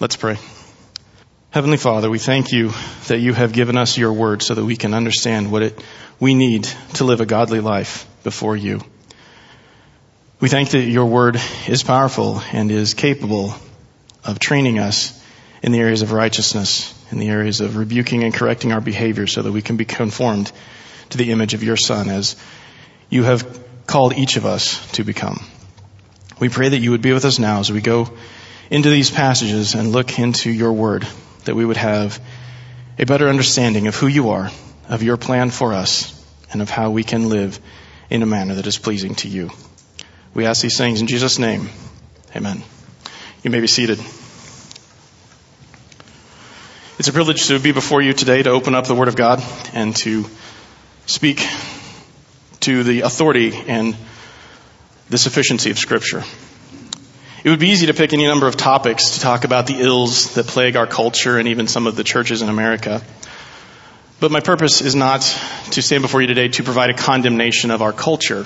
Let's pray. Heavenly Father, we thank you that you have given us your word so that we can understand what it, we need to live a godly life before you. We thank that your word is powerful and is capable of training us in the areas of righteousness, in the areas of rebuking and correcting our behavior so that we can be conformed to the image of your Son as you have called each of us to become. We pray that you would be with us now as we go into these passages and look into your word, that we would have a better understanding of who you are, of your plan for us, and of how we can live in a manner that is pleasing to you. We ask these things in Jesus' name. Amen. You may be seated. It's a privilege to be before you today to open up the Word of God and to speak to the authority and the sufficiency of Scripture. It would be easy to pick any number of topics to talk about the ills that plague our culture and even some of the churches in America. But my purpose is not to stand before you today to provide a condemnation of our culture,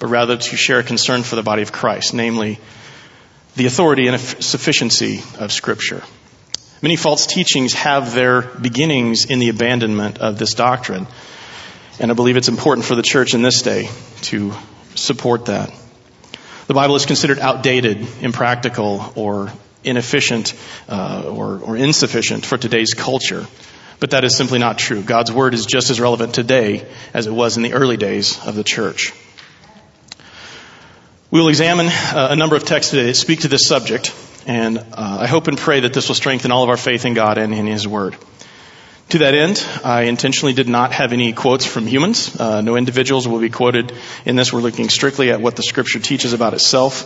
but rather to share a concern for the body of Christ, namely the authority and sufficiency of Scripture. Many false teachings have their beginnings in the abandonment of this doctrine, and I believe it's important for the church in this day to support that. The Bible is considered outdated, impractical, or inefficient, uh, or, or insufficient for today's culture. But that is simply not true. God's Word is just as relevant today as it was in the early days of the church. We will examine uh, a number of texts today that speak to this subject, and uh, I hope and pray that this will strengthen all of our faith in God and in His Word. To that end, I intentionally did not have any quotes from humans. Uh, no individuals will be quoted in this. We're looking strictly at what the scripture teaches about itself.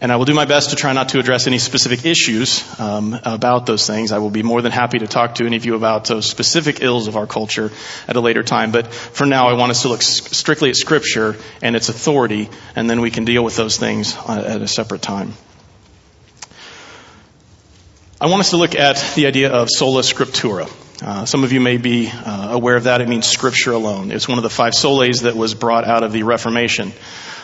And I will do my best to try not to address any specific issues um, about those things. I will be more than happy to talk to any of you about those specific ills of our culture at a later time. But for now, I want us to look strictly at Scripture and its authority, and then we can deal with those things uh, at a separate time. I want us to look at the idea of sola scriptura. Uh, some of you may be uh, aware of that. It means scripture alone. It's one of the five solas that was brought out of the Reformation.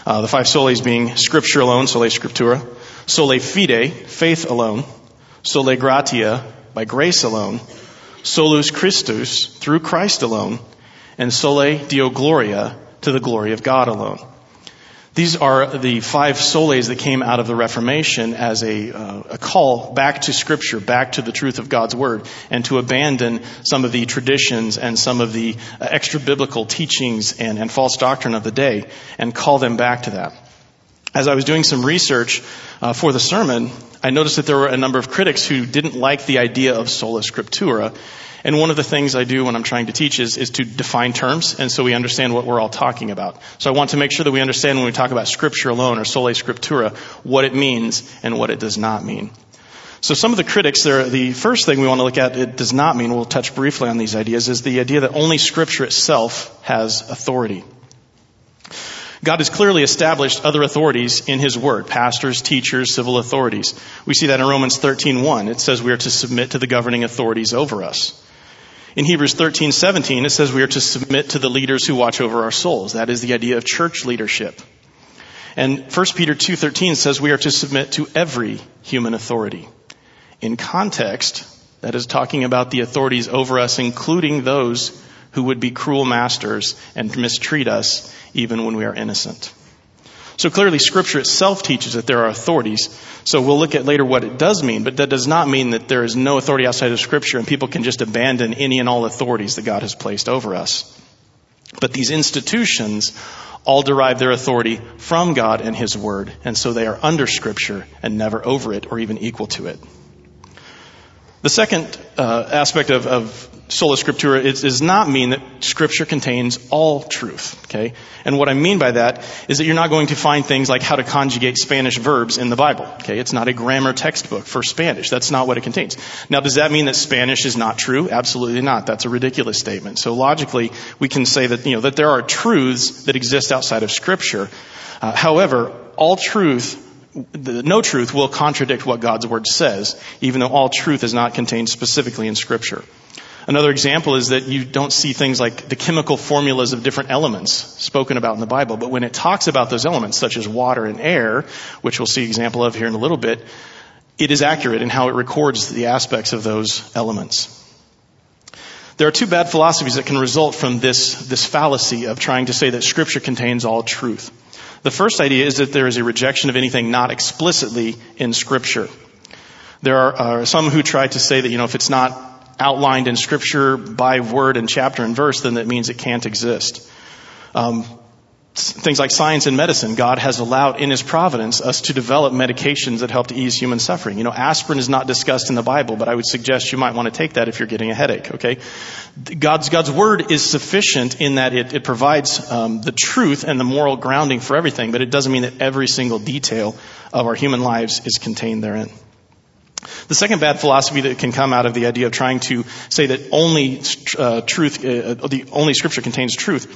Uh, the five solas being scripture alone, sola scriptura, sola fide, faith alone, sola gratia, by grace alone, solus Christus, through Christ alone, and sole deo gloria, to the glory of God alone. These are the five solas that came out of the Reformation as a, uh, a, call back to Scripture, back to the truth of God's Word, and to abandon some of the traditions and some of the uh, extra biblical teachings and, and false doctrine of the day, and call them back to that. As I was doing some research uh, for the sermon, I noticed that there were a number of critics who didn't like the idea of sola scriptura and one of the things I do when I'm trying to teach is, is to define terms, and so we understand what we're all talking about. So I want to make sure that we understand when we talk about scripture alone or sola scriptura, what it means and what it does not mean. So some of the critics the first thing we want to look at, it does not mean, we'll touch briefly on these ideas, is the idea that only scripture itself has authority. God has clearly established other authorities in His Word, pastors, teachers, civil authorities. We see that in Romans 13.1. It says we are to submit to the governing authorities over us. In Hebrews 13, 17, it says we are to submit to the leaders who watch over our souls. That is the idea of church leadership. And 1 Peter 2.13 says we are to submit to every human authority. In context, that is talking about the authorities over us, including those who would be cruel masters and mistreat us even when we are innocent. So clearly scripture itself teaches that there are authorities. So we'll look at later what it does mean, but that does not mean that there is no authority outside of scripture and people can just abandon any and all authorities that God has placed over us. But these institutions all derive their authority from God and His Word, and so they are under Scripture and never over it or even equal to it. The second uh, aspect of, of sola scriptura does not mean that scripture contains all truth. Okay, and what I mean by that is that you're not going to find things like how to conjugate Spanish verbs in the Bible. Okay, it's not a grammar textbook for Spanish. That's not what it contains. Now, does that mean that Spanish is not true? Absolutely not. That's a ridiculous statement. So logically, we can say that you know that there are truths that exist outside of Scripture. Uh, however, all truth no truth will contradict what God's word says, even though all truth is not contained specifically in scripture. Another example is that you don't see things like the chemical formulas of different elements spoken about in the Bible, but when it talks about those elements, such as water and air, which we'll see example of here in a little bit, it is accurate in how it records the aspects of those elements. There are two bad philosophies that can result from this, this fallacy of trying to say that scripture contains all truth. The first idea is that there is a rejection of anything not explicitly in scripture. There are, are some who try to say that, you know, if it's not outlined in scripture by word and chapter and verse, then that means it can't exist. Um, things like science and medicine, God has allowed in His providence us to develop medications that help to ease human suffering. You know, aspirin is not discussed in the Bible, but I would suggest you might want to take that if you're getting a headache, okay? God's, God's Word is sufficient in that it, it provides um, the truth and the moral grounding for everything, but it doesn't mean that every single detail of our human lives is contained therein. The second bad philosophy that can come out of the idea of trying to say that only uh, truth, uh, the only scripture contains truth,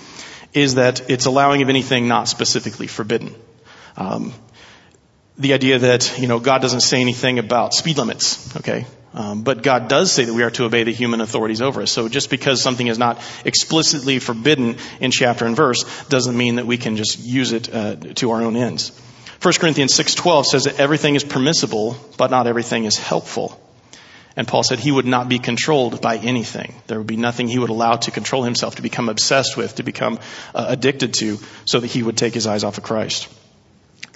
is that it's allowing of anything not specifically forbidden. Um, the idea that you know God doesn't say anything about speed limits, okay, um, but God does say that we are to obey the human authorities over us. So just because something is not explicitly forbidden in chapter and verse doesn't mean that we can just use it uh, to our own ends. 1 Corinthians 6:12 says that everything is permissible, but not everything is helpful. And Paul said he would not be controlled by anything. There would be nothing he would allow to control himself, to become obsessed with, to become uh, addicted to, so that he would take his eyes off of Christ.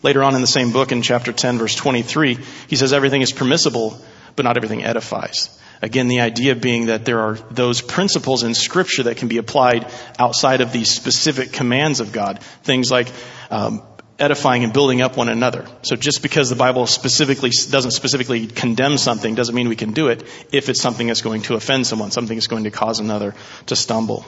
Later on in the same book, in chapter 10, verse 23, he says everything is permissible, but not everything edifies. Again, the idea being that there are those principles in Scripture that can be applied outside of these specific commands of God. Things like um, edifying and building up one another. So just because the Bible specifically doesn't specifically condemn something doesn't mean we can do it if it's something that's going to offend someone, something that's going to cause another to stumble.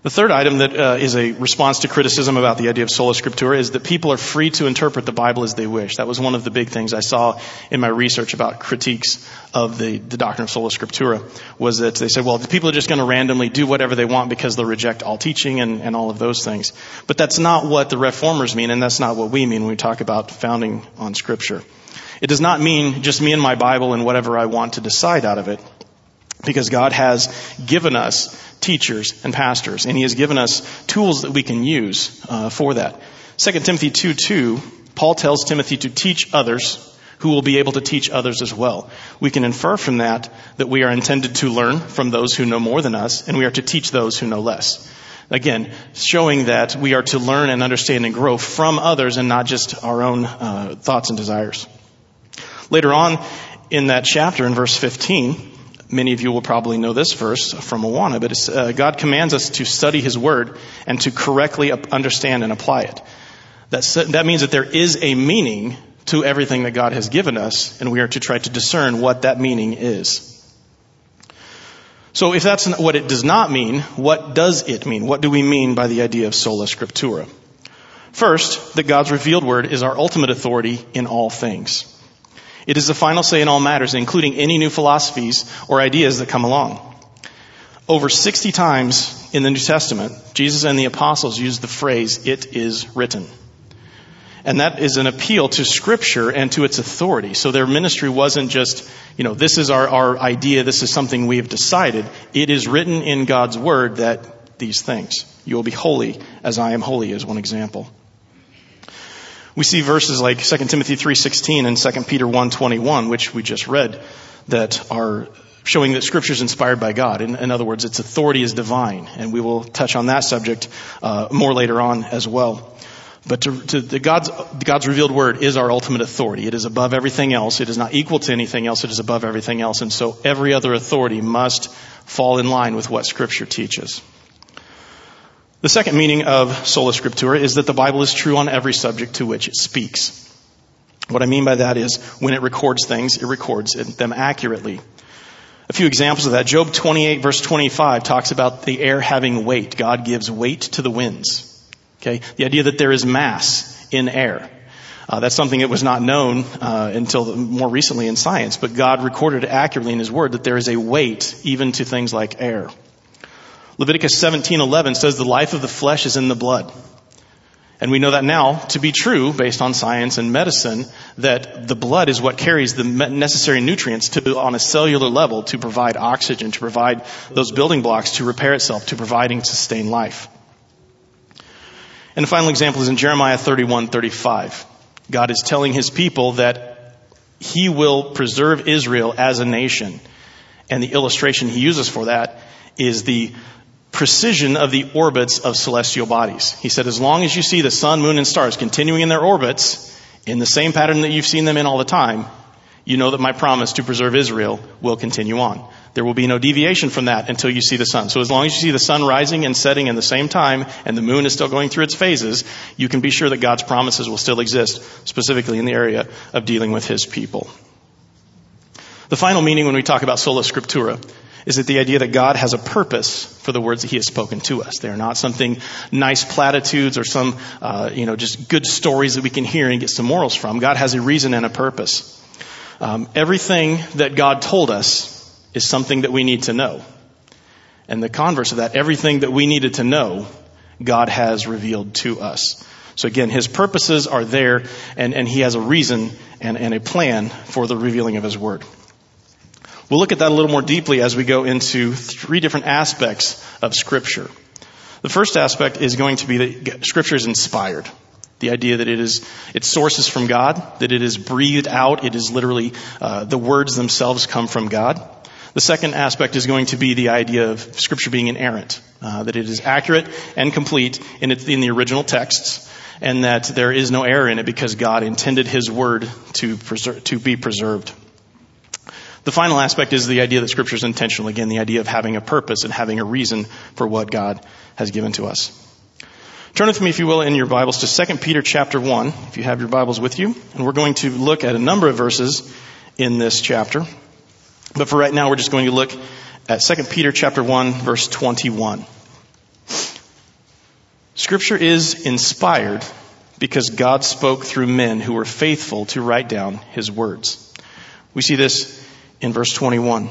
The third item that uh, is a response to criticism about the idea of sola scriptura is that people are free to interpret the Bible as they wish. That was one of the big things I saw in my research about critiques of the, the doctrine of sola scriptura was that they said, well, the people are just going to randomly do whatever they want because they'll reject all teaching and, and all of those things. But that's not what the reformers mean, and that's not what we mean when we talk about founding on scripture. It does not mean just me and my Bible and whatever I want to decide out of it because God has given us teachers and pastors, and He has given us tools that we can use uh, for that. 2 Timothy 2 2, Paul tells Timothy to teach others who will be able to teach others as well. We can infer from that that we are intended to learn from those who know more than us, and we are to teach those who know less. Again, showing that we are to learn and understand and grow from others and not just our own uh, thoughts and desires. Later on in that chapter, in verse 15, Many of you will probably know this verse from Awana, but uh, God commands us to study His Word and to correctly understand and apply it. That's, that means that there is a meaning to everything that God has given us, and we are to try to discern what that meaning is. So if that's what it does not mean, what does it mean? What do we mean by the idea of sola scriptura? First, that God's revealed word is our ultimate authority in all things. It is the final say in all matters, including any new philosophies or ideas that come along. Over 60 times in the New Testament, Jesus and the apostles used the phrase, it is written. And that is an appeal to scripture and to its authority. So their ministry wasn't just, you know, this is our, our idea, this is something we have decided. It is written in God's word that these things. You will be holy as I am holy is one example. We see verses like 2 Timothy 3:16 and 2 Peter 1:21, which we just read, that are showing that Scripture is inspired by God. In, in, other words, its authority is divine, and we will touch on that subject uh, more later on as well. But to, to the God's, God's revealed word is our ultimate authority. It is above everything else. It is not equal to anything else. It is above everything else. And so every other authority must fall in line with what Scripture teaches. The second meaning of sola scriptura is that the Bible is true on every subject to which it speaks. What I mean by that is when it records things, it records them accurately. A few examples of that. Job 28 verse 25 talks about the air having weight. God gives weight to the winds. Okay? The idea that there is mass in air. Uh, that's something that was not known uh, until more recently in science, but God recorded accurately in His Word that there is a weight even to things like air. Leviticus 17:11 says the life of the flesh is in the blood. And we know that now to be true based on science and medicine that the blood is what carries the necessary nutrients to, on a cellular level to provide oxygen, to provide those building blocks to repair itself, to providing and sustain life. And the final example is in Jeremiah 31:35. God is telling his people that He will preserve Israel as a nation. And the illustration he uses for that is the precision of the orbits of celestial bodies. He said, as long as you see the sun, moon, and stars continuing in their orbits in the same pattern that you've seen them in all the time, you know that my promise to preserve Israel will continue on. There will be no deviation from that until you see the sun. So as long as you see the sun rising and setting in the same time and the moon is still going through its phases, you can be sure that God's promises will still exist, specifically in the area of dealing with his people. The final meaning when we talk about sola scriptura is that the idea that God has a purpose for the words that He has spoken to us. They are not something nice platitudes or some, uh, you know, just good stories that we can hear and get some morals from. God has a reason and a purpose. Um, everything that God told us is something that we need to know. And the converse of that, everything that we needed to know, God has revealed to us. So again, His purposes are there and, and He has a reason and, and a plan for the revealing of His Word. We'll look at that a little more deeply as we go into three different aspects of Scripture. The first aspect is going to be that Scripture is inspired. The idea that it is, it sources from God, that it is breathed out, it is literally, uh, the words themselves come from God. The second aspect is going to be the idea of Scripture being inerrant, uh, that it is accurate and complete in, it, in the original texts, and that there is no error in it because God intended His Word to, preser- to be preserved. The final aspect is the idea that scripture is intentional. Again, the idea of having a purpose and having a reason for what God has given to us. Turn with me, if you will, in your Bibles to 2 Peter chapter 1, if you have your Bibles with you. And we're going to look at a number of verses in this chapter. But for right now, we're just going to look at 2 Peter chapter 1, verse 21. Scripture is inspired because God spoke through men who were faithful to write down his words. We see this in verse 21.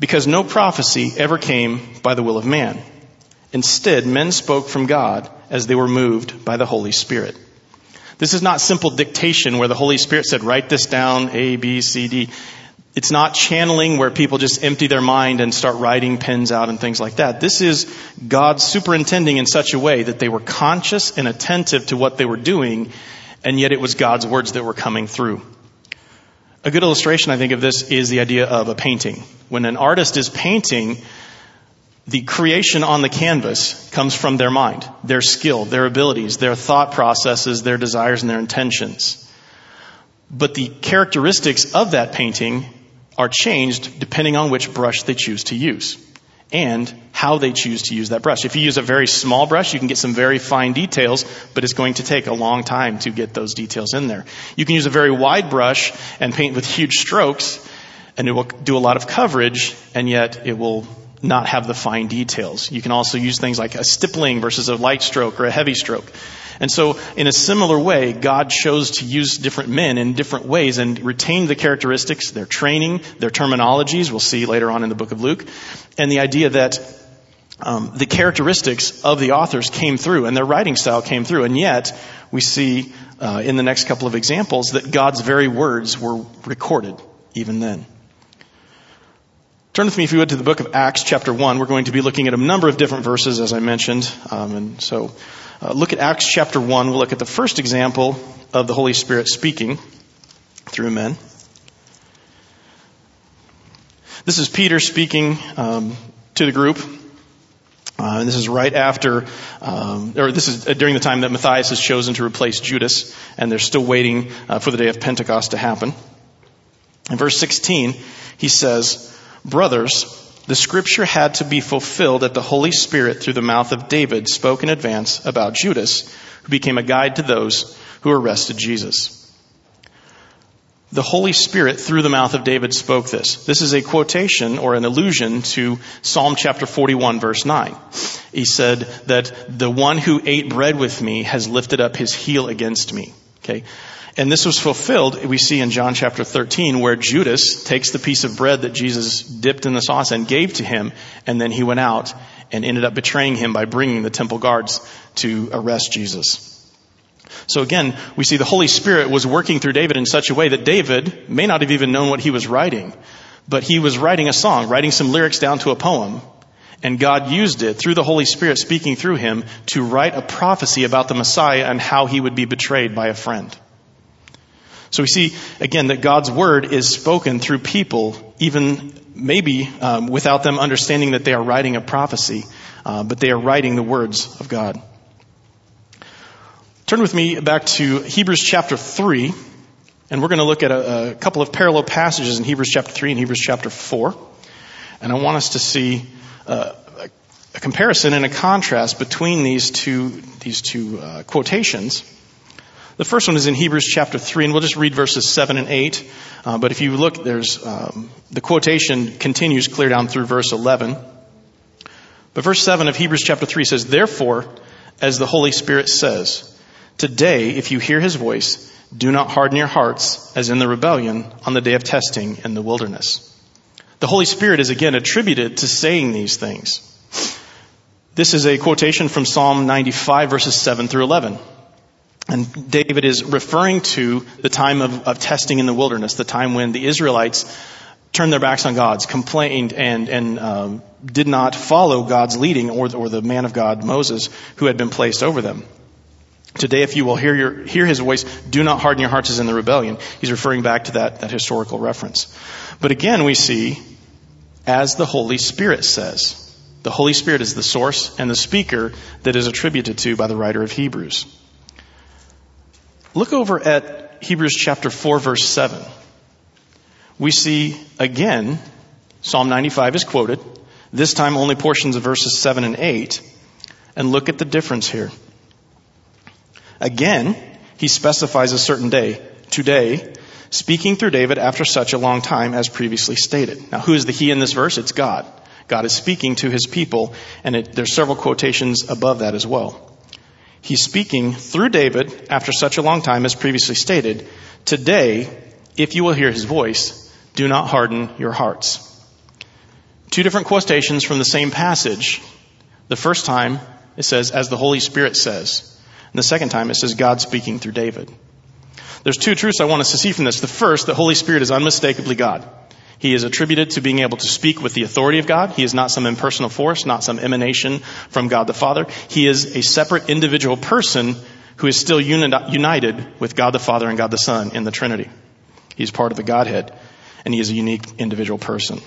Because no prophecy ever came by the will of man. Instead, men spoke from God as they were moved by the Holy Spirit. This is not simple dictation where the Holy Spirit said, write this down, A, B, C, D. It's not channeling where people just empty their mind and start writing pens out and things like that. This is God superintending in such a way that they were conscious and attentive to what they were doing, and yet it was God's words that were coming through. A good illustration, I think, of this is the idea of a painting. When an artist is painting, the creation on the canvas comes from their mind, their skill, their abilities, their thought processes, their desires, and their intentions. But the characteristics of that painting are changed depending on which brush they choose to use and how they choose to use that brush. If you use a very small brush, you can get some very fine details, but it's going to take a long time to get those details in there. You can use a very wide brush and paint with huge strokes, and it will do a lot of coverage, and yet it will not have the fine details. You can also use things like a stippling versus a light stroke or a heavy stroke. And so, in a similar way, God chose to use different men in different ways and retain the characteristics, their training, their terminologies, we'll see later on in the book of Luke, and the idea that um, the characteristics of the authors came through and their writing style came through. And yet, we see uh, in the next couple of examples that God's very words were recorded even then. Turn with me, if you would, to the book of Acts, chapter 1. We're going to be looking at a number of different verses, as I mentioned. Um, and so uh, look at Acts chapter 1. We'll look at the first example of the Holy Spirit speaking through men. This is Peter speaking um, to the group. Uh, and this is right after, um, or this is during the time that Matthias has chosen to replace Judas, and they're still waiting uh, for the day of Pentecost to happen. In verse 16, he says, Brothers, the scripture had to be fulfilled that the Holy Spirit, through the mouth of David, spoke in advance about Judas, who became a guide to those who arrested Jesus. The Holy Spirit, through the mouth of David, spoke this. This is a quotation or an allusion to Psalm chapter 41, verse 9. He said that the one who ate bread with me has lifted up his heel against me. Okay. And this was fulfilled, we see in John chapter 13, where Judas takes the piece of bread that Jesus dipped in the sauce and gave to him, and then he went out and ended up betraying him by bringing the temple guards to arrest Jesus. So again, we see the Holy Spirit was working through David in such a way that David may not have even known what he was writing, but he was writing a song, writing some lyrics down to a poem, and God used it through the Holy Spirit speaking through him to write a prophecy about the Messiah and how he would be betrayed by a friend. So we see, again, that God's word is spoken through people, even maybe um, without them understanding that they are writing a prophecy, uh, but they are writing the words of God. Turn with me back to Hebrews chapter 3, and we're going to look at a, a couple of parallel passages in Hebrews chapter 3 and Hebrews chapter 4. And I want us to see a comparison and a contrast between these two, these two uh, quotations. The first one is in Hebrews chapter 3, and we'll just read verses 7 and 8. Uh, but if you look, there's um, the quotation continues clear down through verse 11. But verse 7 of Hebrews chapter 3 says, Therefore, as the Holy Spirit says, Today, if you hear his voice, do not harden your hearts as in the rebellion on the day of testing in the wilderness. The Holy Spirit is again attributed to saying these things. This is a quotation from Psalm 95 verses 7 through 11. And David is referring to the time of, of testing in the wilderness, the time when the Israelites turned their backs on God, complained, and, and um, did not follow God's leading or, or the man of God, Moses, who had been placed over them. Today, if you will hear, your, hear his voice, do not harden your hearts as in the rebellion. He's referring back to that, that historical reference. But again, we see, as the Holy Spirit says, the Holy Spirit is the source and the speaker that is attributed to by the writer of Hebrews. Look over at Hebrews chapter 4 verse 7. We see again, Psalm 95 is quoted, this time only portions of verses 7 and 8, and look at the difference here. Again, he specifies a certain day, today, speaking through David after such a long time as previously stated. Now, who is the he in this verse? It's God. God is speaking to his people, and it, there's several quotations above that as well. He's speaking through David after such a long time as previously stated. Today, if you will hear his voice, do not harden your hearts. Two different quotations from the same passage. The first time it says, as the Holy Spirit says. And the second time it says, God speaking through David. There's two truths I want us to see from this. The first, the Holy Spirit is unmistakably God. He is attributed to being able to speak with the authority of God. He is not some impersonal force, not some emanation from God the Father. He is a separate individual person who is still united with God the Father and God the Son in the Trinity. He's part of the Godhead, and he is a unique individual person.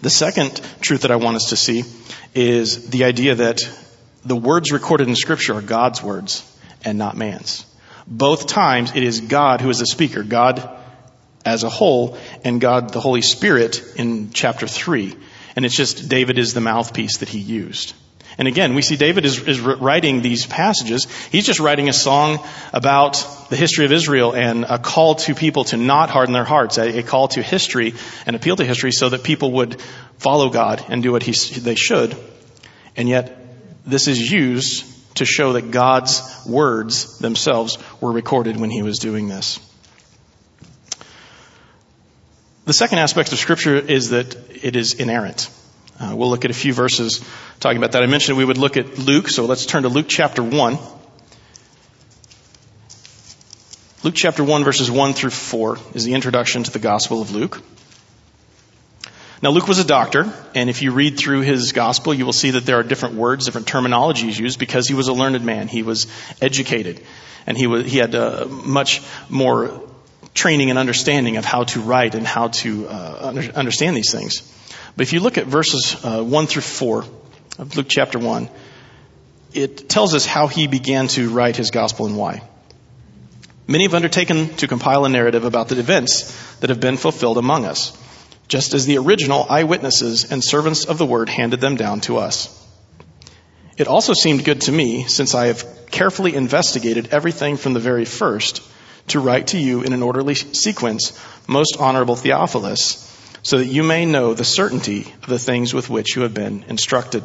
The second truth that I want us to see is the idea that the words recorded in Scripture are God's words and not man's. Both times it is God who is the speaker. God as a whole and God the Holy Spirit in chapter 3. And it's just David is the mouthpiece that he used. And again, we see David is, is writing these passages. He's just writing a song about the history of Israel and a call to people to not harden their hearts, a, a call to history and appeal to history so that people would follow God and do what he, they should. And yet, this is used to show that God's words themselves were recorded when he was doing this. The second aspect of Scripture is that it is inerrant. Uh, we'll look at a few verses talking about that. I mentioned we would look at Luke, so let's turn to Luke chapter 1. Luke chapter 1 verses 1 through 4 is the introduction to the Gospel of Luke. Now Luke was a doctor, and if you read through his gospel, you will see that there are different words, different terminologies used because he was a learned man. He was educated, and he was, he had uh, much more training and understanding of how to write and how to uh, understand these things. But if you look at verses uh, 1 through 4 of Luke chapter 1, it tells us how he began to write his gospel and why. Many have undertaken to compile a narrative about the events that have been fulfilled among us, just as the original eyewitnesses and servants of the word handed them down to us. It also seemed good to me, since I have carefully investigated everything from the very first, to write to you in an orderly sequence, most honorable Theophilus, so that you may know the certainty of the things with which you have been instructed.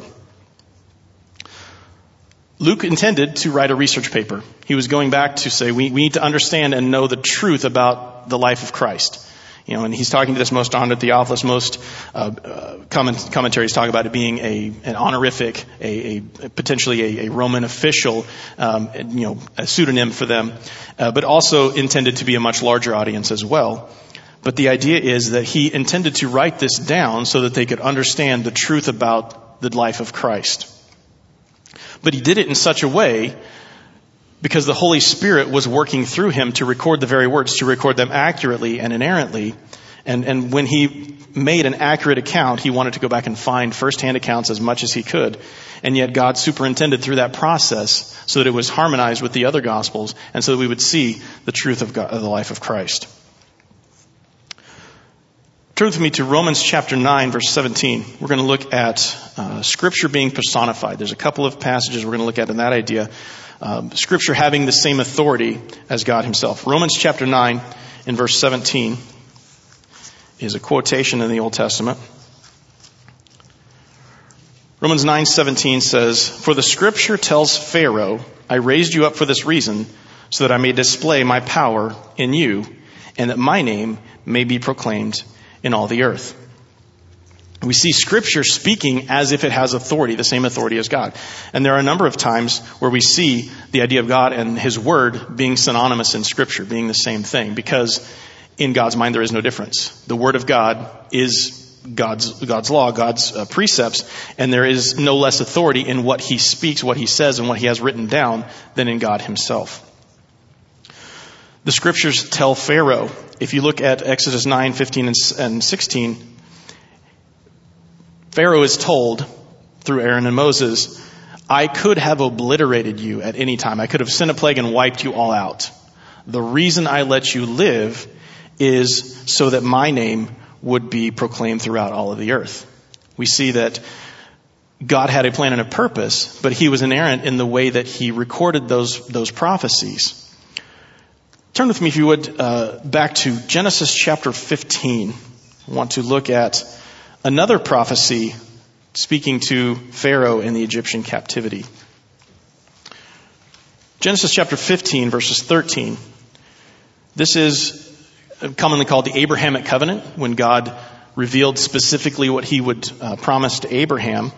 Luke intended to write a research paper. He was going back to say, we, we need to understand and know the truth about the life of Christ. You know, and he's talking to this most honored Theophilus. Most uh, uh, comment, commentaries talk about it being a an honorific, a, a potentially a, a, Roman official, um, you know, a pseudonym for them, uh, but also intended to be a much larger audience as well. But the idea is that he intended to write this down so that they could understand the truth about the life of Christ. But he did it in such a way because the Holy Spirit was working through him to record the very words, to record them accurately and inerrantly. And, and when he made an accurate account, he wanted to go back and find firsthand accounts as much as he could. And yet God superintended through that process so that it was harmonized with the other gospels and so that we would see the truth of, God, of the life of Christ. Turn with me to Romans chapter 9, verse 17. We're going to look at uh, Scripture being personified. There's a couple of passages we're going to look at in that idea. Um, scripture having the same authority as God Himself. Romans chapter 9, in verse 17, is a quotation in the Old Testament. Romans 9:17 says, "For the scripture tells Pharaoh, I raised you up for this reason, so that I may display my power in you, and that my name may be proclaimed in all the earth. We see scripture speaking as if it has authority, the same authority as God. And there are a number of times where we see the idea of God and His Word being synonymous in scripture, being the same thing, because in God's mind there is no difference. The Word of God is God's, God's law, God's uh, precepts, and there is no less authority in what He speaks, what He says, and what He has written down than in God Himself. The scriptures tell Pharaoh, if you look at Exodus 9, 15, and 16, Pharaoh is told through Aaron and Moses, I could have obliterated you at any time. I could have sent a plague and wiped you all out. The reason I let you live is so that my name would be proclaimed throughout all of the earth. We see that God had a plan and a purpose, but he was inerrant in the way that he recorded those, those prophecies. Turn with me, if you would, uh, back to Genesis chapter 15. I want to look at another prophecy speaking to Pharaoh in the Egyptian captivity. Genesis chapter 15, verses 13. This is commonly called the Abrahamic covenant, when God revealed specifically what he would uh, promise to Abraham.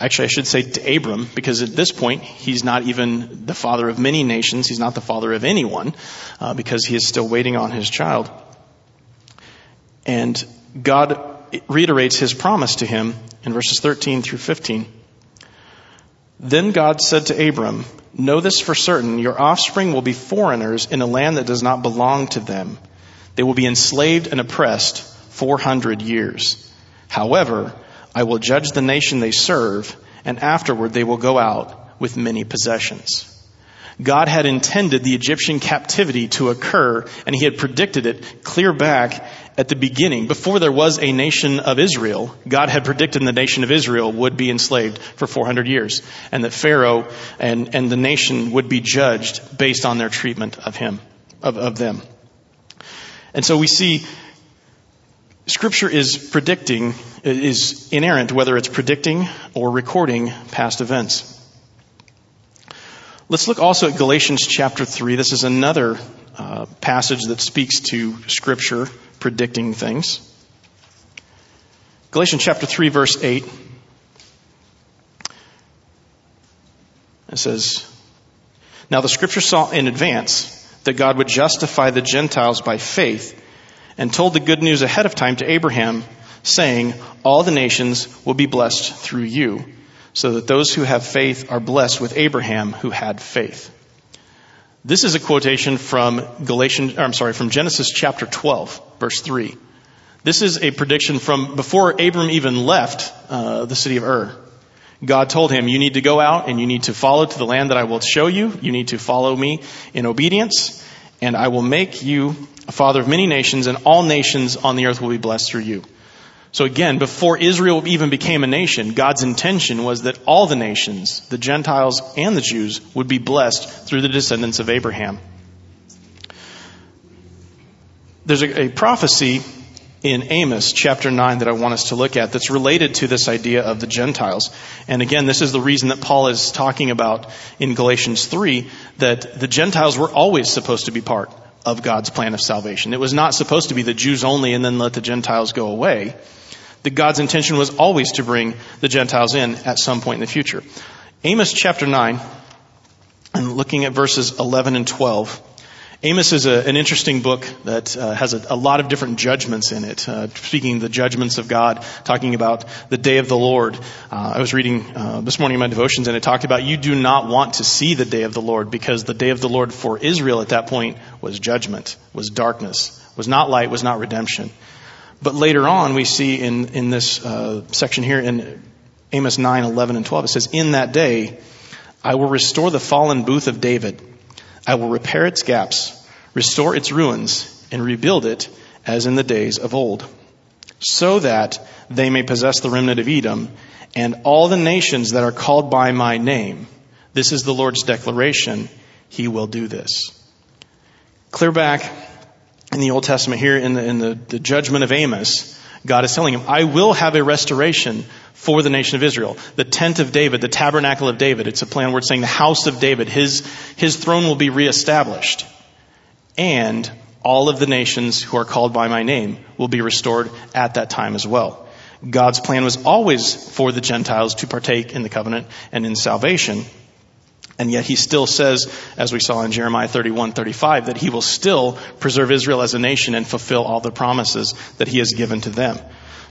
Actually, I should say to Abram, because at this point, he's not even the father of many nations. He's not the father of anyone, uh, because he is still waiting on his child. And God reiterates his promise to him in verses 13 through 15. Then God said to Abram, Know this for certain, your offspring will be foreigners in a land that does not belong to them. They will be enslaved and oppressed 400 years. However, I will judge the nation they serve, and afterward they will go out with many possessions. God had intended the Egyptian captivity to occur, and he had predicted it clear back at the beginning. Before there was a nation of Israel, God had predicted the nation of Israel would be enslaved for 400 years, and that Pharaoh and, and the nation would be judged based on their treatment of him, of, of them. And so we see Scripture is predicting, is inerrant, whether it's predicting or recording past events. Let's look also at Galatians chapter 3. This is another uh, passage that speaks to Scripture predicting things. Galatians chapter 3, verse 8. It says, Now the Scripture saw in advance that God would justify the Gentiles by faith and told the good news ahead of time to Abraham, saying, All the nations will be blessed through you, so that those who have faith are blessed with Abraham who had faith. This is a quotation from Galatians, I'm sorry, from Genesis chapter 12, verse 3. This is a prediction from before Abram even left uh, the city of Ur. God told him, You need to go out and you need to follow to the land that I will show you. You need to follow me in obedience, and I will make you a father of many nations, and all nations on the earth will be blessed through you. So again, before Israel even became a nation, God's intention was that all the nations, the Gentiles and the Jews, would be blessed through the descendants of Abraham. There's a, a prophecy in Amos chapter 9 that I want us to look at that's related to this idea of the Gentiles. And again, this is the reason that Paul is talking about in Galatians 3 that the Gentiles were always supposed to be part of God's plan of salvation. It was not supposed to be the Jews only and then let the Gentiles go away. That God's intention was always to bring the Gentiles in at some point in the future. Amos chapter 9, and looking at verses 11 and 12, Amos is a, an interesting book that uh, has a, a, lot of different judgments in it, uh, speaking the judgments of God, talking about the day of the Lord. Uh, I was reading uh, this morning in my devotions, and it talked about you do not want to see the day of the Lord because the day of the Lord for Israel at that point was judgment, was darkness, was not light, was not redemption. But later on, we see in in this uh, section here in Amos 9, 11, and 12, it says, "In that day, I will restore the fallen booth of David." I will repair its gaps, restore its ruins, and rebuild it as in the days of old, so that they may possess the remnant of Edom and all the nations that are called by my name. This is the Lord's declaration. He will do this. Clear back in the Old Testament here in the, in the, the judgment of Amos, God is telling him, I will have a restoration for the nation of Israel. The tent of David, the tabernacle of David, it's a plan word saying the house of David, his, his throne will be reestablished. And all of the nations who are called by my name will be restored at that time as well. God's plan was always for the Gentiles to partake in the covenant and in salvation. And yet he still says, as we saw in Jeremiah 31, 35, that he will still preserve Israel as a nation and fulfill all the promises that he has given to them.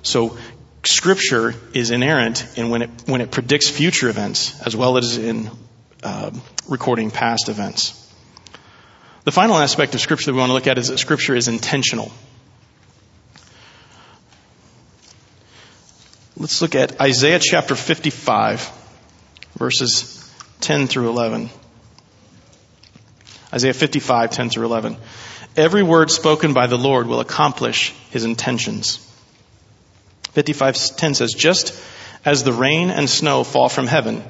So scripture is inerrant in when it, when it predicts future events as well as in uh, recording past events. The final aspect of scripture that we want to look at is that scripture is intentional. Let's look at Isaiah chapter 55, verses 10 through 11. Isaiah 55, 10 through 11. Every word spoken by the Lord will accomplish his intentions. 55:10 says, "Just as the rain and snow fall from heaven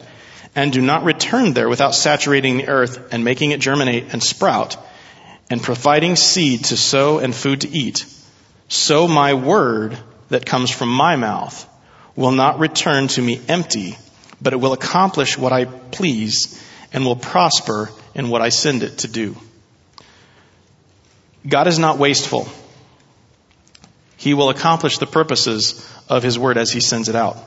and do not return there without saturating the earth and making it germinate and sprout and providing seed to sow and food to eat, so my word that comes from my mouth will not return to me empty, but it will accomplish what I please and will prosper in what I send it to do." God is not wasteful. He will accomplish the purposes of His Word as He sends it out.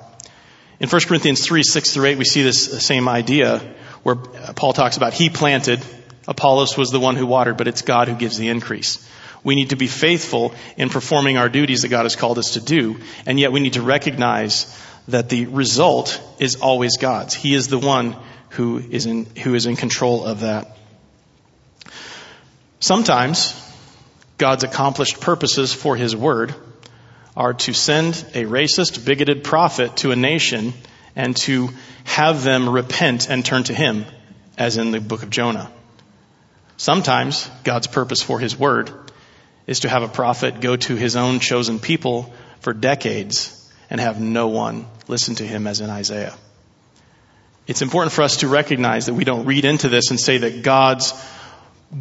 In 1 Corinthians 3, 6 through 8, we see this same idea where Paul talks about He planted, Apollos was the one who watered, but it's God who gives the increase. We need to be faithful in performing our duties that God has called us to do, and yet we need to recognize that the result is always God's. He is the one who is in, who is in control of that. Sometimes God's accomplished purposes for His Word are to send a racist, bigoted prophet to a nation and to have them repent and turn to Him, as in the book of Jonah. Sometimes God's purpose for His word is to have a prophet go to his own chosen people for decades and have no one listen to him as in Isaiah. It's important for us to recognize that we don't read into this and say that God's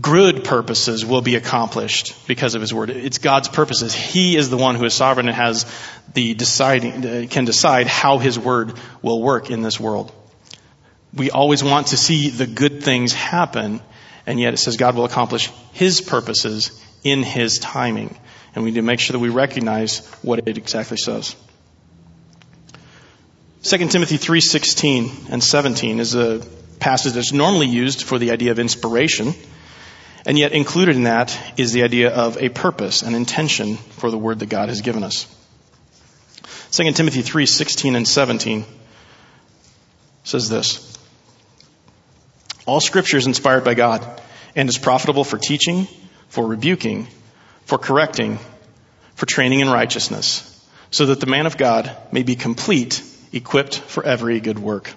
good purposes will be accomplished because of his word. It's God's purposes. He is the one who is sovereign and has the deciding, uh, can decide how his word will work in this world. We always want to see the good things happen, and yet it says God will accomplish his purposes in his timing. And we need to make sure that we recognize what it exactly says. 2 Timothy 3:16 and 17 is a passage that's normally used for the idea of inspiration. And yet included in that is the idea of a purpose, an intention for the word that God has given us. 2 Timothy 3:16 and 17 says this. All scripture is inspired by God and is profitable for teaching, for rebuking, for correcting, for training in righteousness, so that the man of God may be complete, equipped for every good work.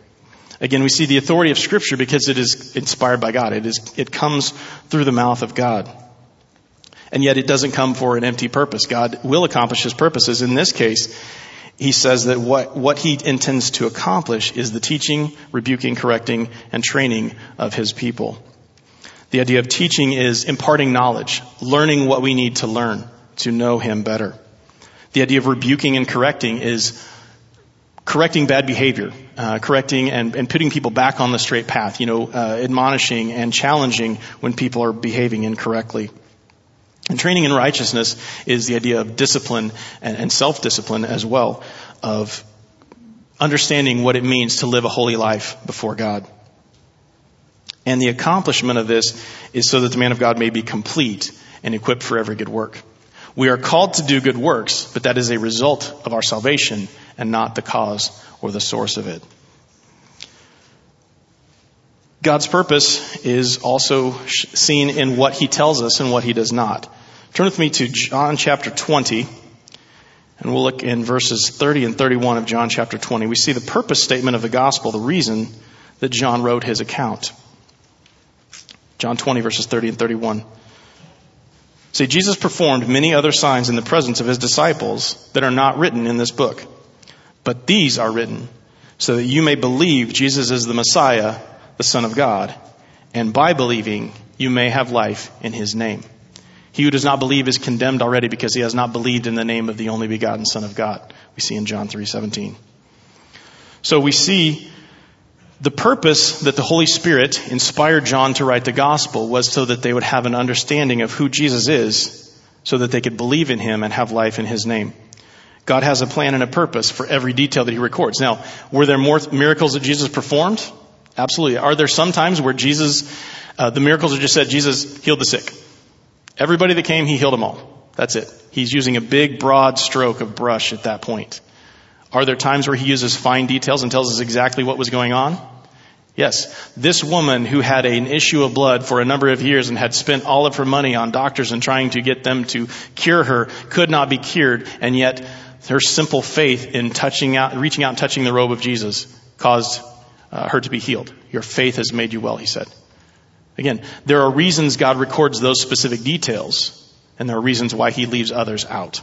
Again, we see the authority of Scripture because it is inspired by God. It is, it comes through the mouth of God. And yet it doesn't come for an empty purpose. God will accomplish His purposes. In this case, He says that what, what He intends to accomplish is the teaching, rebuking, correcting, and training of His people. The idea of teaching is imparting knowledge, learning what we need to learn to know Him better. The idea of rebuking and correcting is correcting bad behavior, uh, correcting and, and, putting people back on the straight path, you know, uh, admonishing and challenging when people are behaving incorrectly. And training in righteousness is the idea of discipline and, and self-discipline as well, of understanding what it means to live a holy life before God. And the accomplishment of this is so that the man of God may be complete and equipped for every good work. We are called to do good works, but that is a result of our salvation and not the cause or the source of it. God's purpose is also seen in what he tells us and what he does not. Turn with me to John chapter 20, and we'll look in verses 30 and 31 of John chapter 20. We see the purpose statement of the gospel, the reason that John wrote his account. John 20 verses 30 and 31. See, Jesus performed many other signs in the presence of his disciples that are not written in this book. But these are written so that you may believe Jesus is the Messiah, the Son of God, and by believing you may have life in his name. He who does not believe is condemned already because he has not believed in the name of the only begotten Son of God. We see in John 3:17. So we see the purpose that the Holy Spirit inspired John to write the gospel was so that they would have an understanding of who Jesus is, so that they could believe in him and have life in his name. God has a plan and a purpose for every detail that he records. Now, were there more miracles that Jesus performed? Absolutely. Are there some times where Jesus, uh, the miracles are just said, Jesus healed the sick? Everybody that came, he healed them all. That's it. He's using a big, broad stroke of brush at that point. Are there times where he uses fine details and tells us exactly what was going on? Yes. This woman who had an issue of blood for a number of years and had spent all of her money on doctors and trying to get them to cure her could not be cured and yet her simple faith in touching out, reaching out and touching the robe of Jesus caused uh, her to be healed. Your faith has made you well, he said. Again, there are reasons God records those specific details and there are reasons why he leaves others out.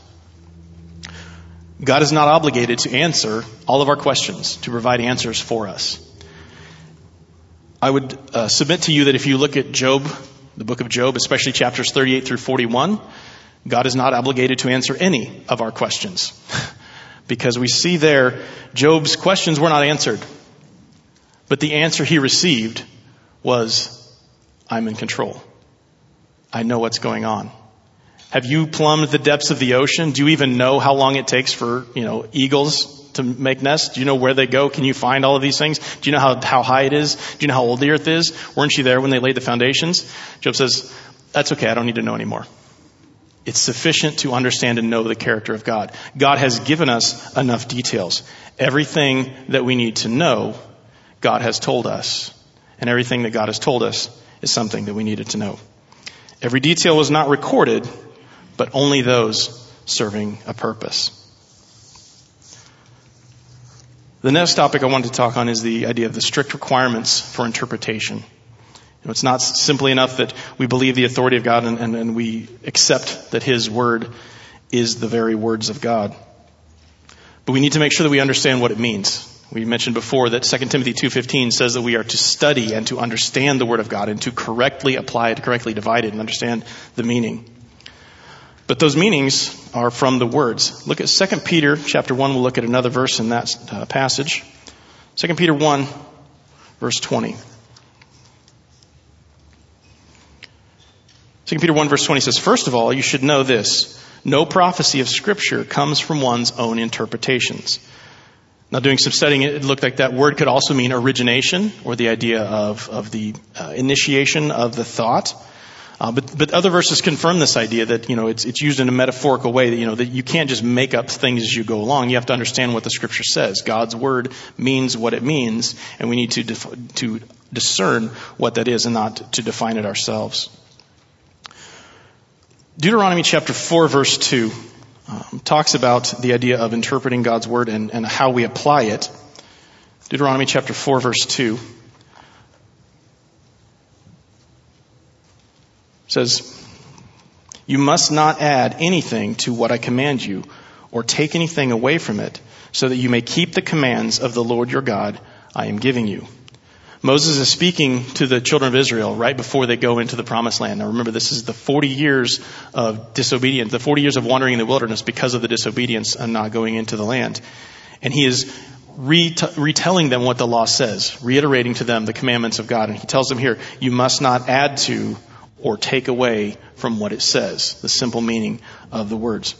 God is not obligated to answer all of our questions, to provide answers for us. I would uh, submit to you that if you look at Job, the book of Job, especially chapters 38 through 41, God is not obligated to answer any of our questions. because we see there, Job's questions were not answered. But the answer he received was, I'm in control. I know what's going on. Have you plumbed the depths of the ocean? Do you even know how long it takes for, you know, eagles to make nests? Do you know where they go? Can you find all of these things? Do you know how, how high it is? Do you know how old the earth is? Weren't you there when they laid the foundations? Job says, that's okay. I don't need to know anymore. It's sufficient to understand and know the character of God. God has given us enough details. Everything that we need to know, God has told us. And everything that God has told us is something that we needed to know. Every detail was not recorded, but only those serving a purpose. The next topic I wanted to talk on is the idea of the strict requirements for interpretation. It's not simply enough that we believe the authority of God and, and, and we accept that His Word is the very words of God. But we need to make sure that we understand what it means. We mentioned before that 2 Timothy 2.15 says that we are to study and to understand the Word of God and to correctly apply it, correctly divide it, and understand the meaning. But those meanings are from the words. Look at 2 Peter chapter 1. We'll look at another verse in that uh, passage. 2 Peter 1 verse 20. 2 Peter 1 verse 20 says, First of all, you should know this. No prophecy of scripture comes from one's own interpretations. Now doing some studying, it looked like that word could also mean origination or the idea of, of the uh, initiation of the thought. Uh, but, but other verses confirm this idea that, you know, it's, it's used in a metaphorical way that, you know, that you can't just make up things as you go along. You have to understand what the scripture says. God's word means what it means, and we need to, def- to discern what that is and not to define it ourselves. Deuteronomy chapter 4 verse 2 um, talks about the idea of interpreting God's word and, and how we apply it. Deuteronomy chapter 4 verse 2. says, You must not add anything to what I command you, or take anything away from it, so that you may keep the commands of the Lord your God I am giving you. Moses is speaking to the children of Israel right before they go into the promised land. Now remember, this is the 40 years of disobedience, the 40 years of wandering in the wilderness because of the disobedience and not going into the land. And he is retelling them what the law says, reiterating to them the commandments of God. And he tells them here, you must not add to or take away from what it says, the simple meaning of the words.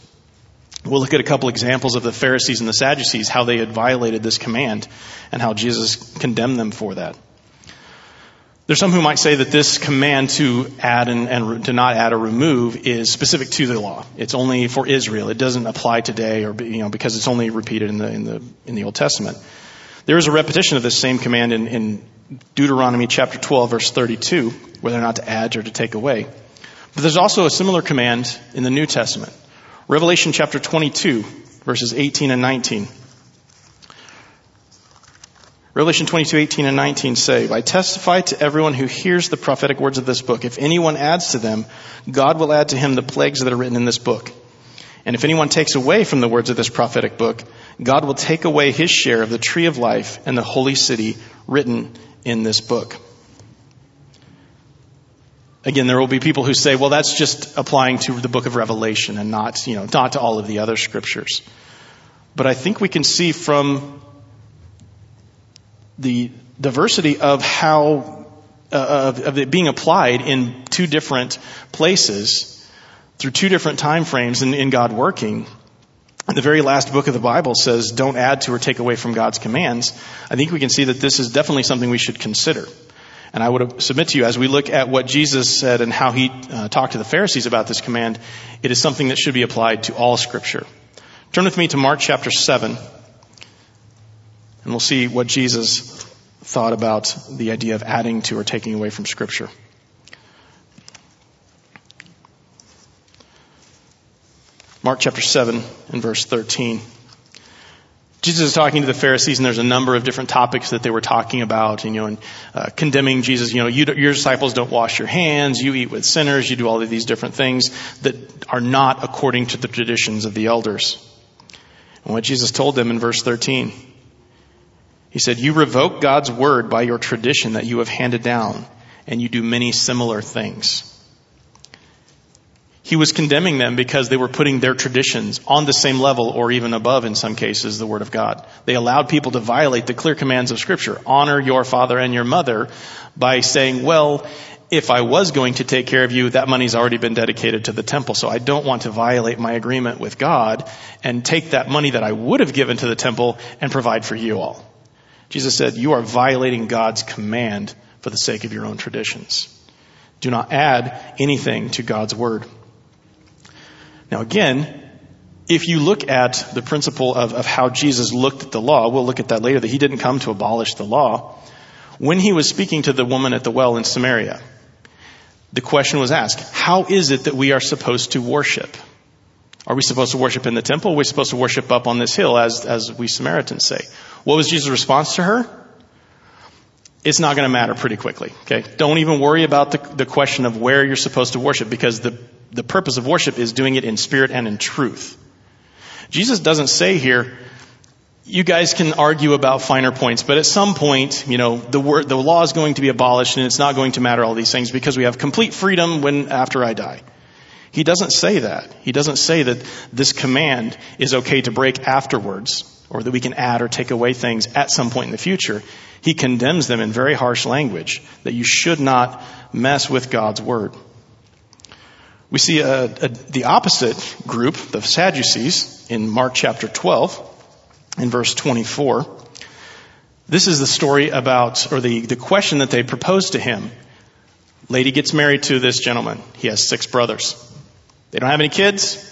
We'll look at a couple examples of the Pharisees and the Sadducees, how they had violated this command and how Jesus condemned them for that. There's some who might say that this command to add and, and, to not add or remove is specific to the law. It's only for Israel. It doesn't apply today, or you know, because it's only repeated in the in the in the Old Testament. There is a repetition of this same command in, in Deuteronomy chapter 12, verse 32, whether or not to add or to take away. But there's also a similar command in the New Testament. Revelation chapter 22, verses 18 and 19. Revelation 22, 18 and 19 say, I testify to everyone who hears the prophetic words of this book. If anyone adds to them, God will add to him the plagues that are written in this book. And if anyone takes away from the words of this prophetic book, God will take away his share of the tree of life and the holy city written in this book. Again, there will be people who say, well, that's just applying to the book of Revelation and not, you know, not to all of the other scriptures. But I think we can see from the diversity of how uh, of, of, it being applied in two different places through two different time frames in, in God working. The very last book of the Bible says, "Don't add to or take away from God's commands." I think we can see that this is definitely something we should consider. And I would submit to you, as we look at what Jesus said and how he uh, talked to the Pharisees about this command, it is something that should be applied to all Scripture. Turn with me to Mark chapter 7, and we'll see what Jesus thought about the idea of adding to or taking away from Scripture. Mark chapter 7 and verse 13. Jesus is talking to the Pharisees, and there's a number of different topics that they were talking about, you know, and uh, condemning Jesus. You know, you, your disciples don't wash your hands, you eat with sinners, you do all of these different things that are not according to the traditions of the elders. And what Jesus told them in verse 13, he said, You revoke God's word by your tradition that you have handed down, and you do many similar things. He was condemning them because they were putting their traditions on the same level or even above, in some cases, the Word of God. They allowed people to violate the clear commands of Scripture. Honor your father and your mother by saying, well, if I was going to take care of you, that money's already been dedicated to the temple, so I don't want to violate my agreement with God and take that money that I would have given to the temple and provide for you all. Jesus said, you are violating God's command for the sake of your own traditions. Do not add anything to God's word. Now again, if you look at the principle of, of how Jesus looked at the law, we'll look at that later, that he didn't come to abolish the law. When he was speaking to the woman at the well in Samaria, the question was asked, how is it that we are supposed to worship? Are we supposed to worship in the temple? Are we supposed to worship up on this hill as, as we Samaritans say? What was Jesus' response to her? It's not going to matter pretty quickly. Okay. Don't even worry about the, the question of where you're supposed to worship because the the purpose of worship is doing it in spirit and in truth. Jesus doesn't say here, you guys can argue about finer points, but at some point, you know, the word, the law is going to be abolished and it's not going to matter all these things because we have complete freedom when, after I die. He doesn't say that. He doesn't say that this command is okay to break afterwards or that we can add or take away things at some point in the future. He condemns them in very harsh language that you should not mess with God's word. We see a, a, the opposite group, the Sadducees, in Mark chapter 12, in verse 24. This is the story about, or the, the question that they proposed to him. Lady gets married to this gentleman. He has six brothers. They don't have any kids.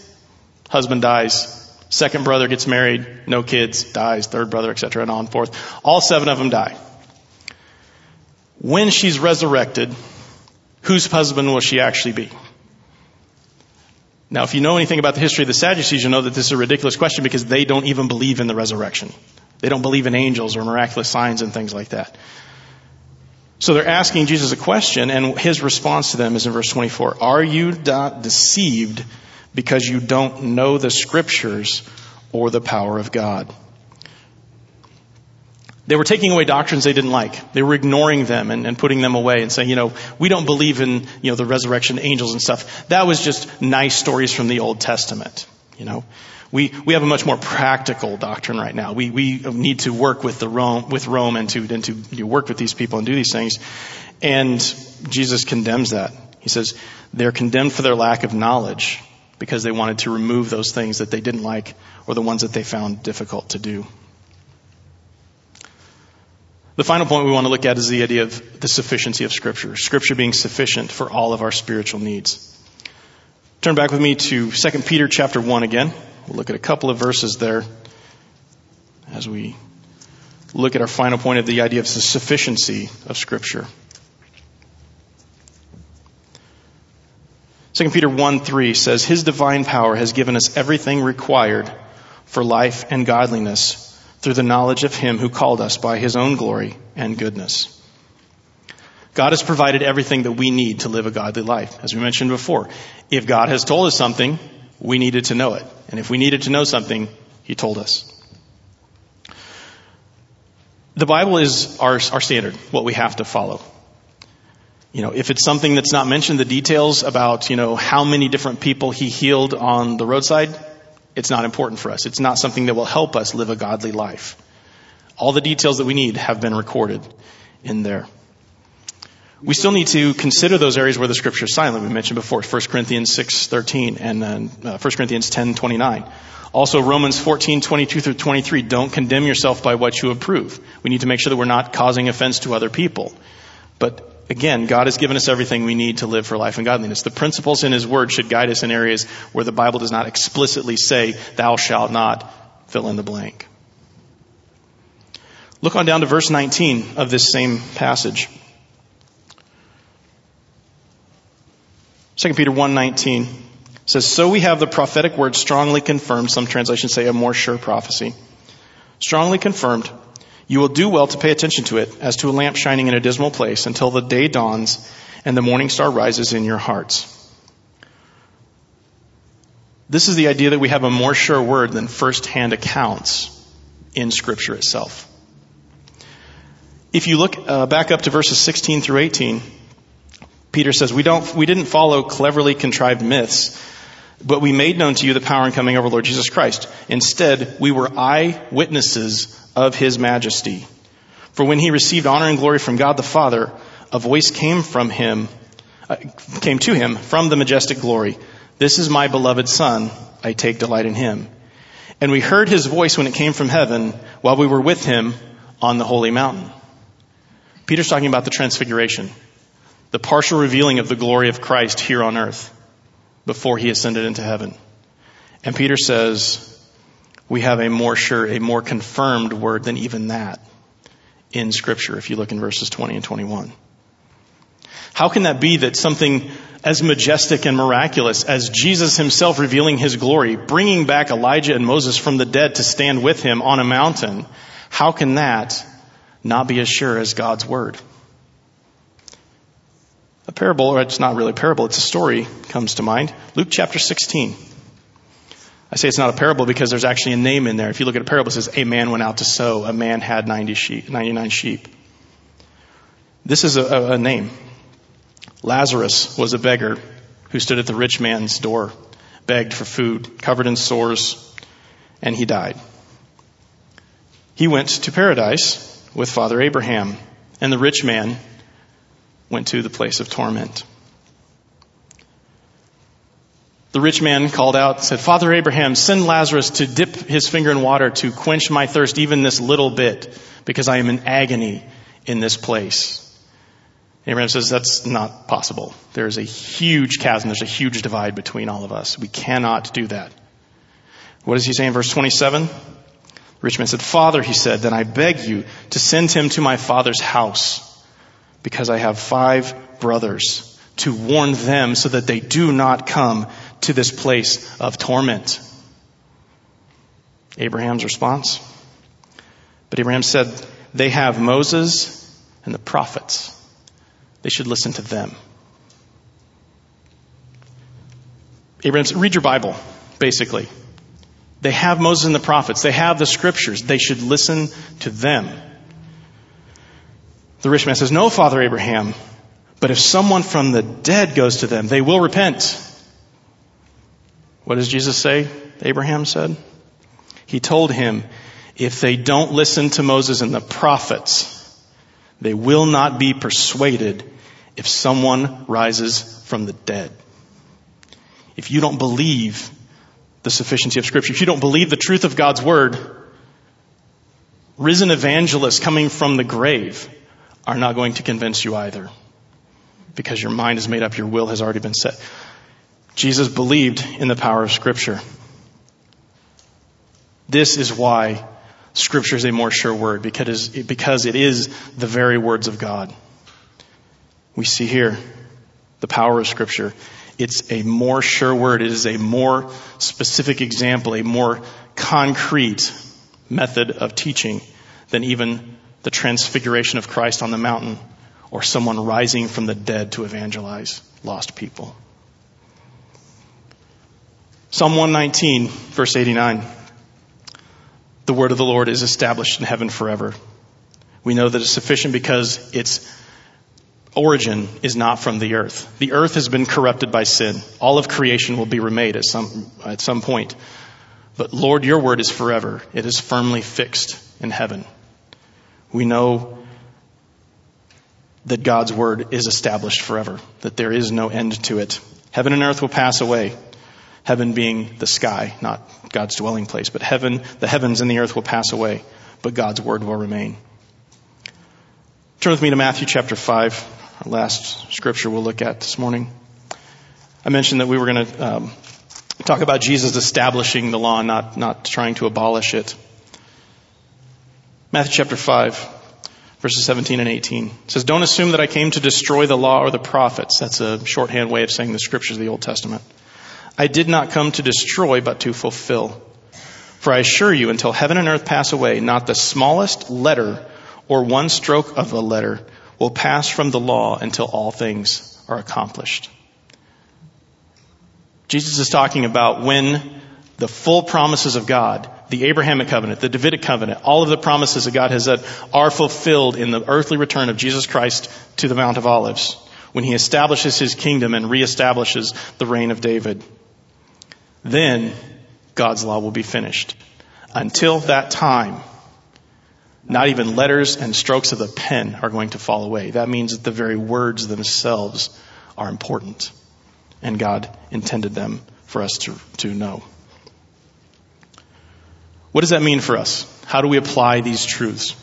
Husband dies. Second brother gets married. No kids. Dies. Third brother, etc., and on forth. All seven of them die. When she's resurrected, whose husband will she actually be? Now, if you know anything about the history of the Sadducees, you know that this is a ridiculous question because they don't even believe in the resurrection. They don't believe in angels or miraculous signs and things like that. So they're asking Jesus a question, and his response to them is in verse 24 Are you not deceived because you don't know the scriptures or the power of God? They were taking away doctrines they didn't like. They were ignoring them and, and, putting them away and saying, you know, we don't believe in, you know, the resurrection, angels and stuff. That was just nice stories from the Old Testament. You know, we, we have a much more practical doctrine right now. We, we need to work with the Rome, with Rome and to, and to work with these people and do these things. And Jesus condemns that. He says they're condemned for their lack of knowledge because they wanted to remove those things that they didn't like or the ones that they found difficult to do. The final point we want to look at is the idea of the sufficiency of Scripture. Scripture being sufficient for all of our spiritual needs. Turn back with me to 2 Peter chapter 1 again. We'll look at a couple of verses there as we look at our final point of the idea of the sufficiency of Scripture. 2 Peter 1 3 says, His divine power has given us everything required for life and godliness through the knowledge of Him who called us by His own glory and goodness. God has provided everything that we need to live a godly life. As we mentioned before, if God has told us something, we needed to know it. And if we needed to know something, He told us. The Bible is our, our standard, what we have to follow. You know, if it's something that's not mentioned, the details about, you know, how many different people he healed on the roadside, it's not important for us. It's not something that will help us live a godly life. All the details that we need have been recorded in there. We still need to consider those areas where the scripture is silent. We mentioned before 1 Corinthians 6:13 and then uh, 1 Corinthians 10:29. Also Romans 14:22 through 23, don't condemn yourself by what you approve. We need to make sure that we're not causing offense to other people. But again, God has given us everything we need to live for life and godliness. The principles in His Word should guide us in areas where the Bible does not explicitly say, thou shalt not fill in the blank. Look on down to verse 19 of this same passage. 2 Peter 1:19 says, "So we have the prophetic word strongly confirmed, some translations say a more sure prophecy. Strongly confirmed you will do well to pay attention to it as to a lamp shining in a dismal place until the day dawns and the morning star rises in your hearts. This is the idea that we have a more sure word than first-hand accounts in Scripture itself. If you look uh, back up to verses 16 through 18, Peter says, we, don't, we didn't follow cleverly contrived myths, but we made known to you the power and coming of our Lord Jesus Christ. Instead, we were eyewitnesses of his majesty. For when he received honor and glory from God the Father, a voice came from him, uh, came to him from the majestic glory. This is my beloved son. I take delight in him. And we heard his voice when it came from heaven while we were with him on the holy mountain. Peter's talking about the transfiguration, the partial revealing of the glory of Christ here on earth before he ascended into heaven. And Peter says, we have a more sure, a more confirmed word than even that in scripture if you look in verses 20 and 21. How can that be that something as majestic and miraculous as Jesus himself revealing his glory, bringing back Elijah and Moses from the dead to stand with him on a mountain, how can that not be as sure as God's word? A parable, or it's not really a parable, it's a story comes to mind. Luke chapter 16. I say it's not a parable because there's actually a name in there. If you look at a parable, it says, a man went out to sow. A man had 90 sheep, 99 sheep. This is a, a name. Lazarus was a beggar who stood at the rich man's door, begged for food, covered in sores, and he died. He went to paradise with Father Abraham, and the rich man went to the place of torment. The rich man called out, said, Father Abraham, send Lazarus to dip his finger in water to quench my thirst even this little bit, because I am in agony in this place. Abraham says that's not possible. There's a huge chasm. There's a huge divide between all of us. We cannot do that. What does he say in verse 27? The rich man said, Father, he said, then I beg you to send him to my father's house because I have five brothers to warn them so that they do not come to this place of torment. Abraham's response. But Abraham said, they have Moses and the prophets. They should listen to them. Abraham said, read your Bible, basically. They have Moses and the prophets. They have the scriptures. They should listen to them. The rich man says, no, Father Abraham, but if someone from the dead goes to them, they will repent. What does Jesus say? Abraham said. He told him, if they don't listen to Moses and the prophets, they will not be persuaded if someone rises from the dead. If you don't believe the sufficiency of scripture, if you don't believe the truth of God's word, risen evangelists coming from the grave are not going to convince you either. Because your mind is made up, your will has already been set. Jesus believed in the power of Scripture. This is why Scripture is a more sure word, because, it is the very words of God. We see here the power of Scripture. It's a more sure word. It is a more specific example, a more concrete method of teaching than even the transfiguration of Christ on the mountain or someone rising from the dead to evangelize lost people. Psalm 119, verse 89. The word of the Lord is established in heaven forever. We know that it's sufficient because its origin is not from the earth. The earth has been corrupted by sin. All of creation will be remade at some, at some point. But Lord, your word is forever. It is firmly fixed in heaven. We know that God's word is established forever, that there is no end to it. Heaven and earth will pass away, Heaven being the sky, not God's dwelling place, but heaven, the heavens and the earth will pass away, but God's word will remain. Turn with me to Matthew chapter 5, our last scripture we'll look at this morning. I mentioned that we were going to um, talk about Jesus establishing the law, not, not trying to abolish it. Matthew chapter 5, verses 17 and 18 it says, Don't assume that I came to destroy the law or the prophets. That's a shorthand way of saying the scriptures of the Old Testament. I did not come to destroy, but to fulfill. For I assure you, until heaven and earth pass away, not the smallest letter or one stroke of a letter will pass from the law until all things are accomplished. Jesus is talking about when the full promises of God, the Abrahamic covenant, the Davidic covenant, all of the promises that God has said are fulfilled in the earthly return of Jesus Christ to the Mount of Olives, when he establishes his kingdom and reestablishes the reign of David then God's law will be finished. Until that time, not even letters and strokes of the pen are going to fall away. That means that the very words themselves are important. And God intended them for us to, to know. What does that mean for us? How do we apply these truths?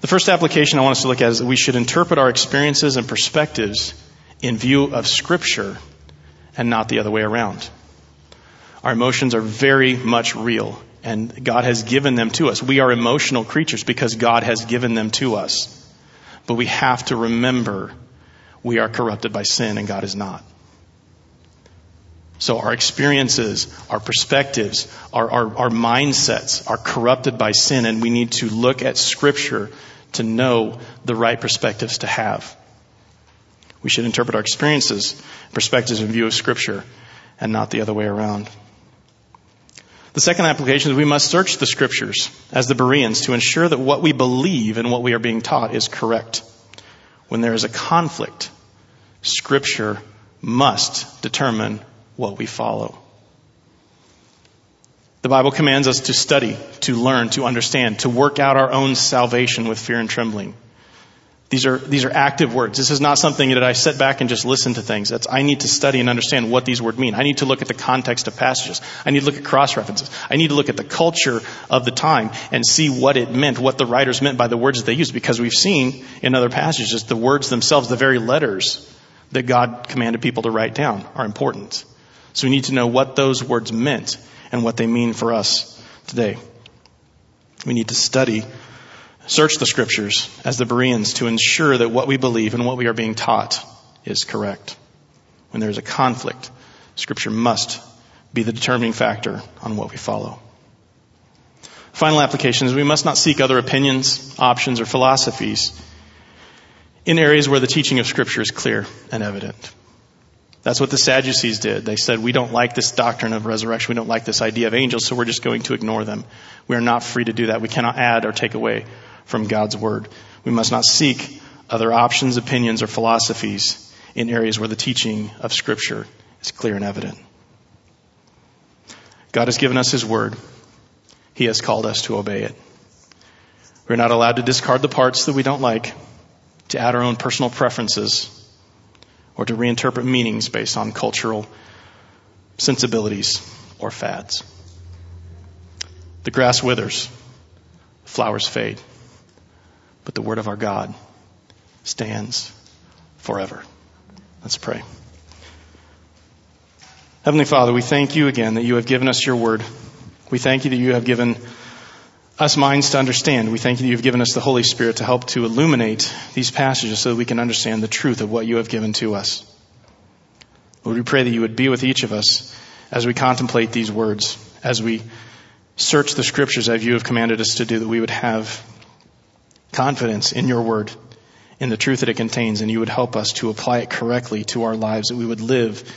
The first application I want us to look at is that we should interpret our experiences and perspectives in view of Scripture and not the other way around. Our emotions are very much real, and God has given them to us. We are emotional creatures because God has given them to us. But we have to remember we are corrupted by sin and God is not. So our experiences, our perspectives, our, our, our, mindsets are corrupted by sin, and we need to look at Scripture to know the right perspectives to have. We should interpret our experiences, perspectives in view of Scripture, and not the other way around. The second application is we must search the scriptures as the Bereans to ensure that what we believe and what we are being taught is correct. When there is a conflict, scripture must determine what we follow. The Bible commands us to study, to learn, to understand, to work out our own salvation with fear and trembling. These are, these are active words. This is not something that I sit back and just listen to things. That's, I need to study and understand what these words mean. I need to look at the context of passages. I need to look at cross references. I need to look at the culture of the time and see what it meant, what the writers meant by the words that they used, because we've seen in other passages the words themselves, the very letters that God commanded people to write down are important. So we need to know what those words meant and what they mean for us today. We need to study search the scriptures as the Bereans to ensure that what we believe and what we are being taught is correct. When there is a conflict, scripture must be the determining factor on what we follow. Final application is we must not seek other opinions, options, or philosophies in areas where the teaching of scripture is clear and evident. That's what the Sadducees did. They said, we don't like this doctrine of resurrection. We don't like this idea of angels, so we're just going to ignore them. We are not free to do that. We cannot add or take away from God's Word. We must not seek other options, opinions, or philosophies in areas where the teaching of Scripture is clear and evident. God has given us His Word. He has called us to obey it. We're not allowed to discard the parts that we don't like, to add our own personal preferences, or to reinterpret meanings based on cultural sensibilities or fads. The grass withers, flowers fade, but the word of our God stands forever. Let's pray. Heavenly Father, we thank you again that you have given us your word. We thank you that you have given us minds to understand. We thank you that you've given us the Holy Spirit to help to illuminate these passages so that we can understand the truth of what you have given to us. Lord, we pray that you would be with each of us as we contemplate these words, as we search the scriptures as you have commanded us to do, that we would have confidence in your word, in the truth that it contains, and you would help us to apply it correctly to our lives, that we would live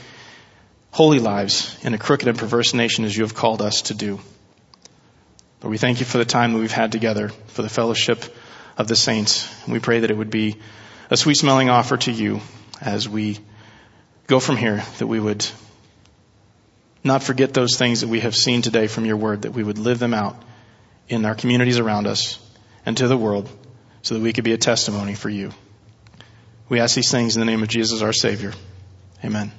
holy lives in a crooked and perverse nation as you have called us to do. Lord, we thank you for the time that we've had together, for the fellowship of the saints. We pray that it would be a sweet smelling offer to you as we go from here, that we would not forget those things that we have seen today from your word, that we would live them out in our communities around us and to the world so that we could be a testimony for you. We ask these things in the name of Jesus our Savior. Amen.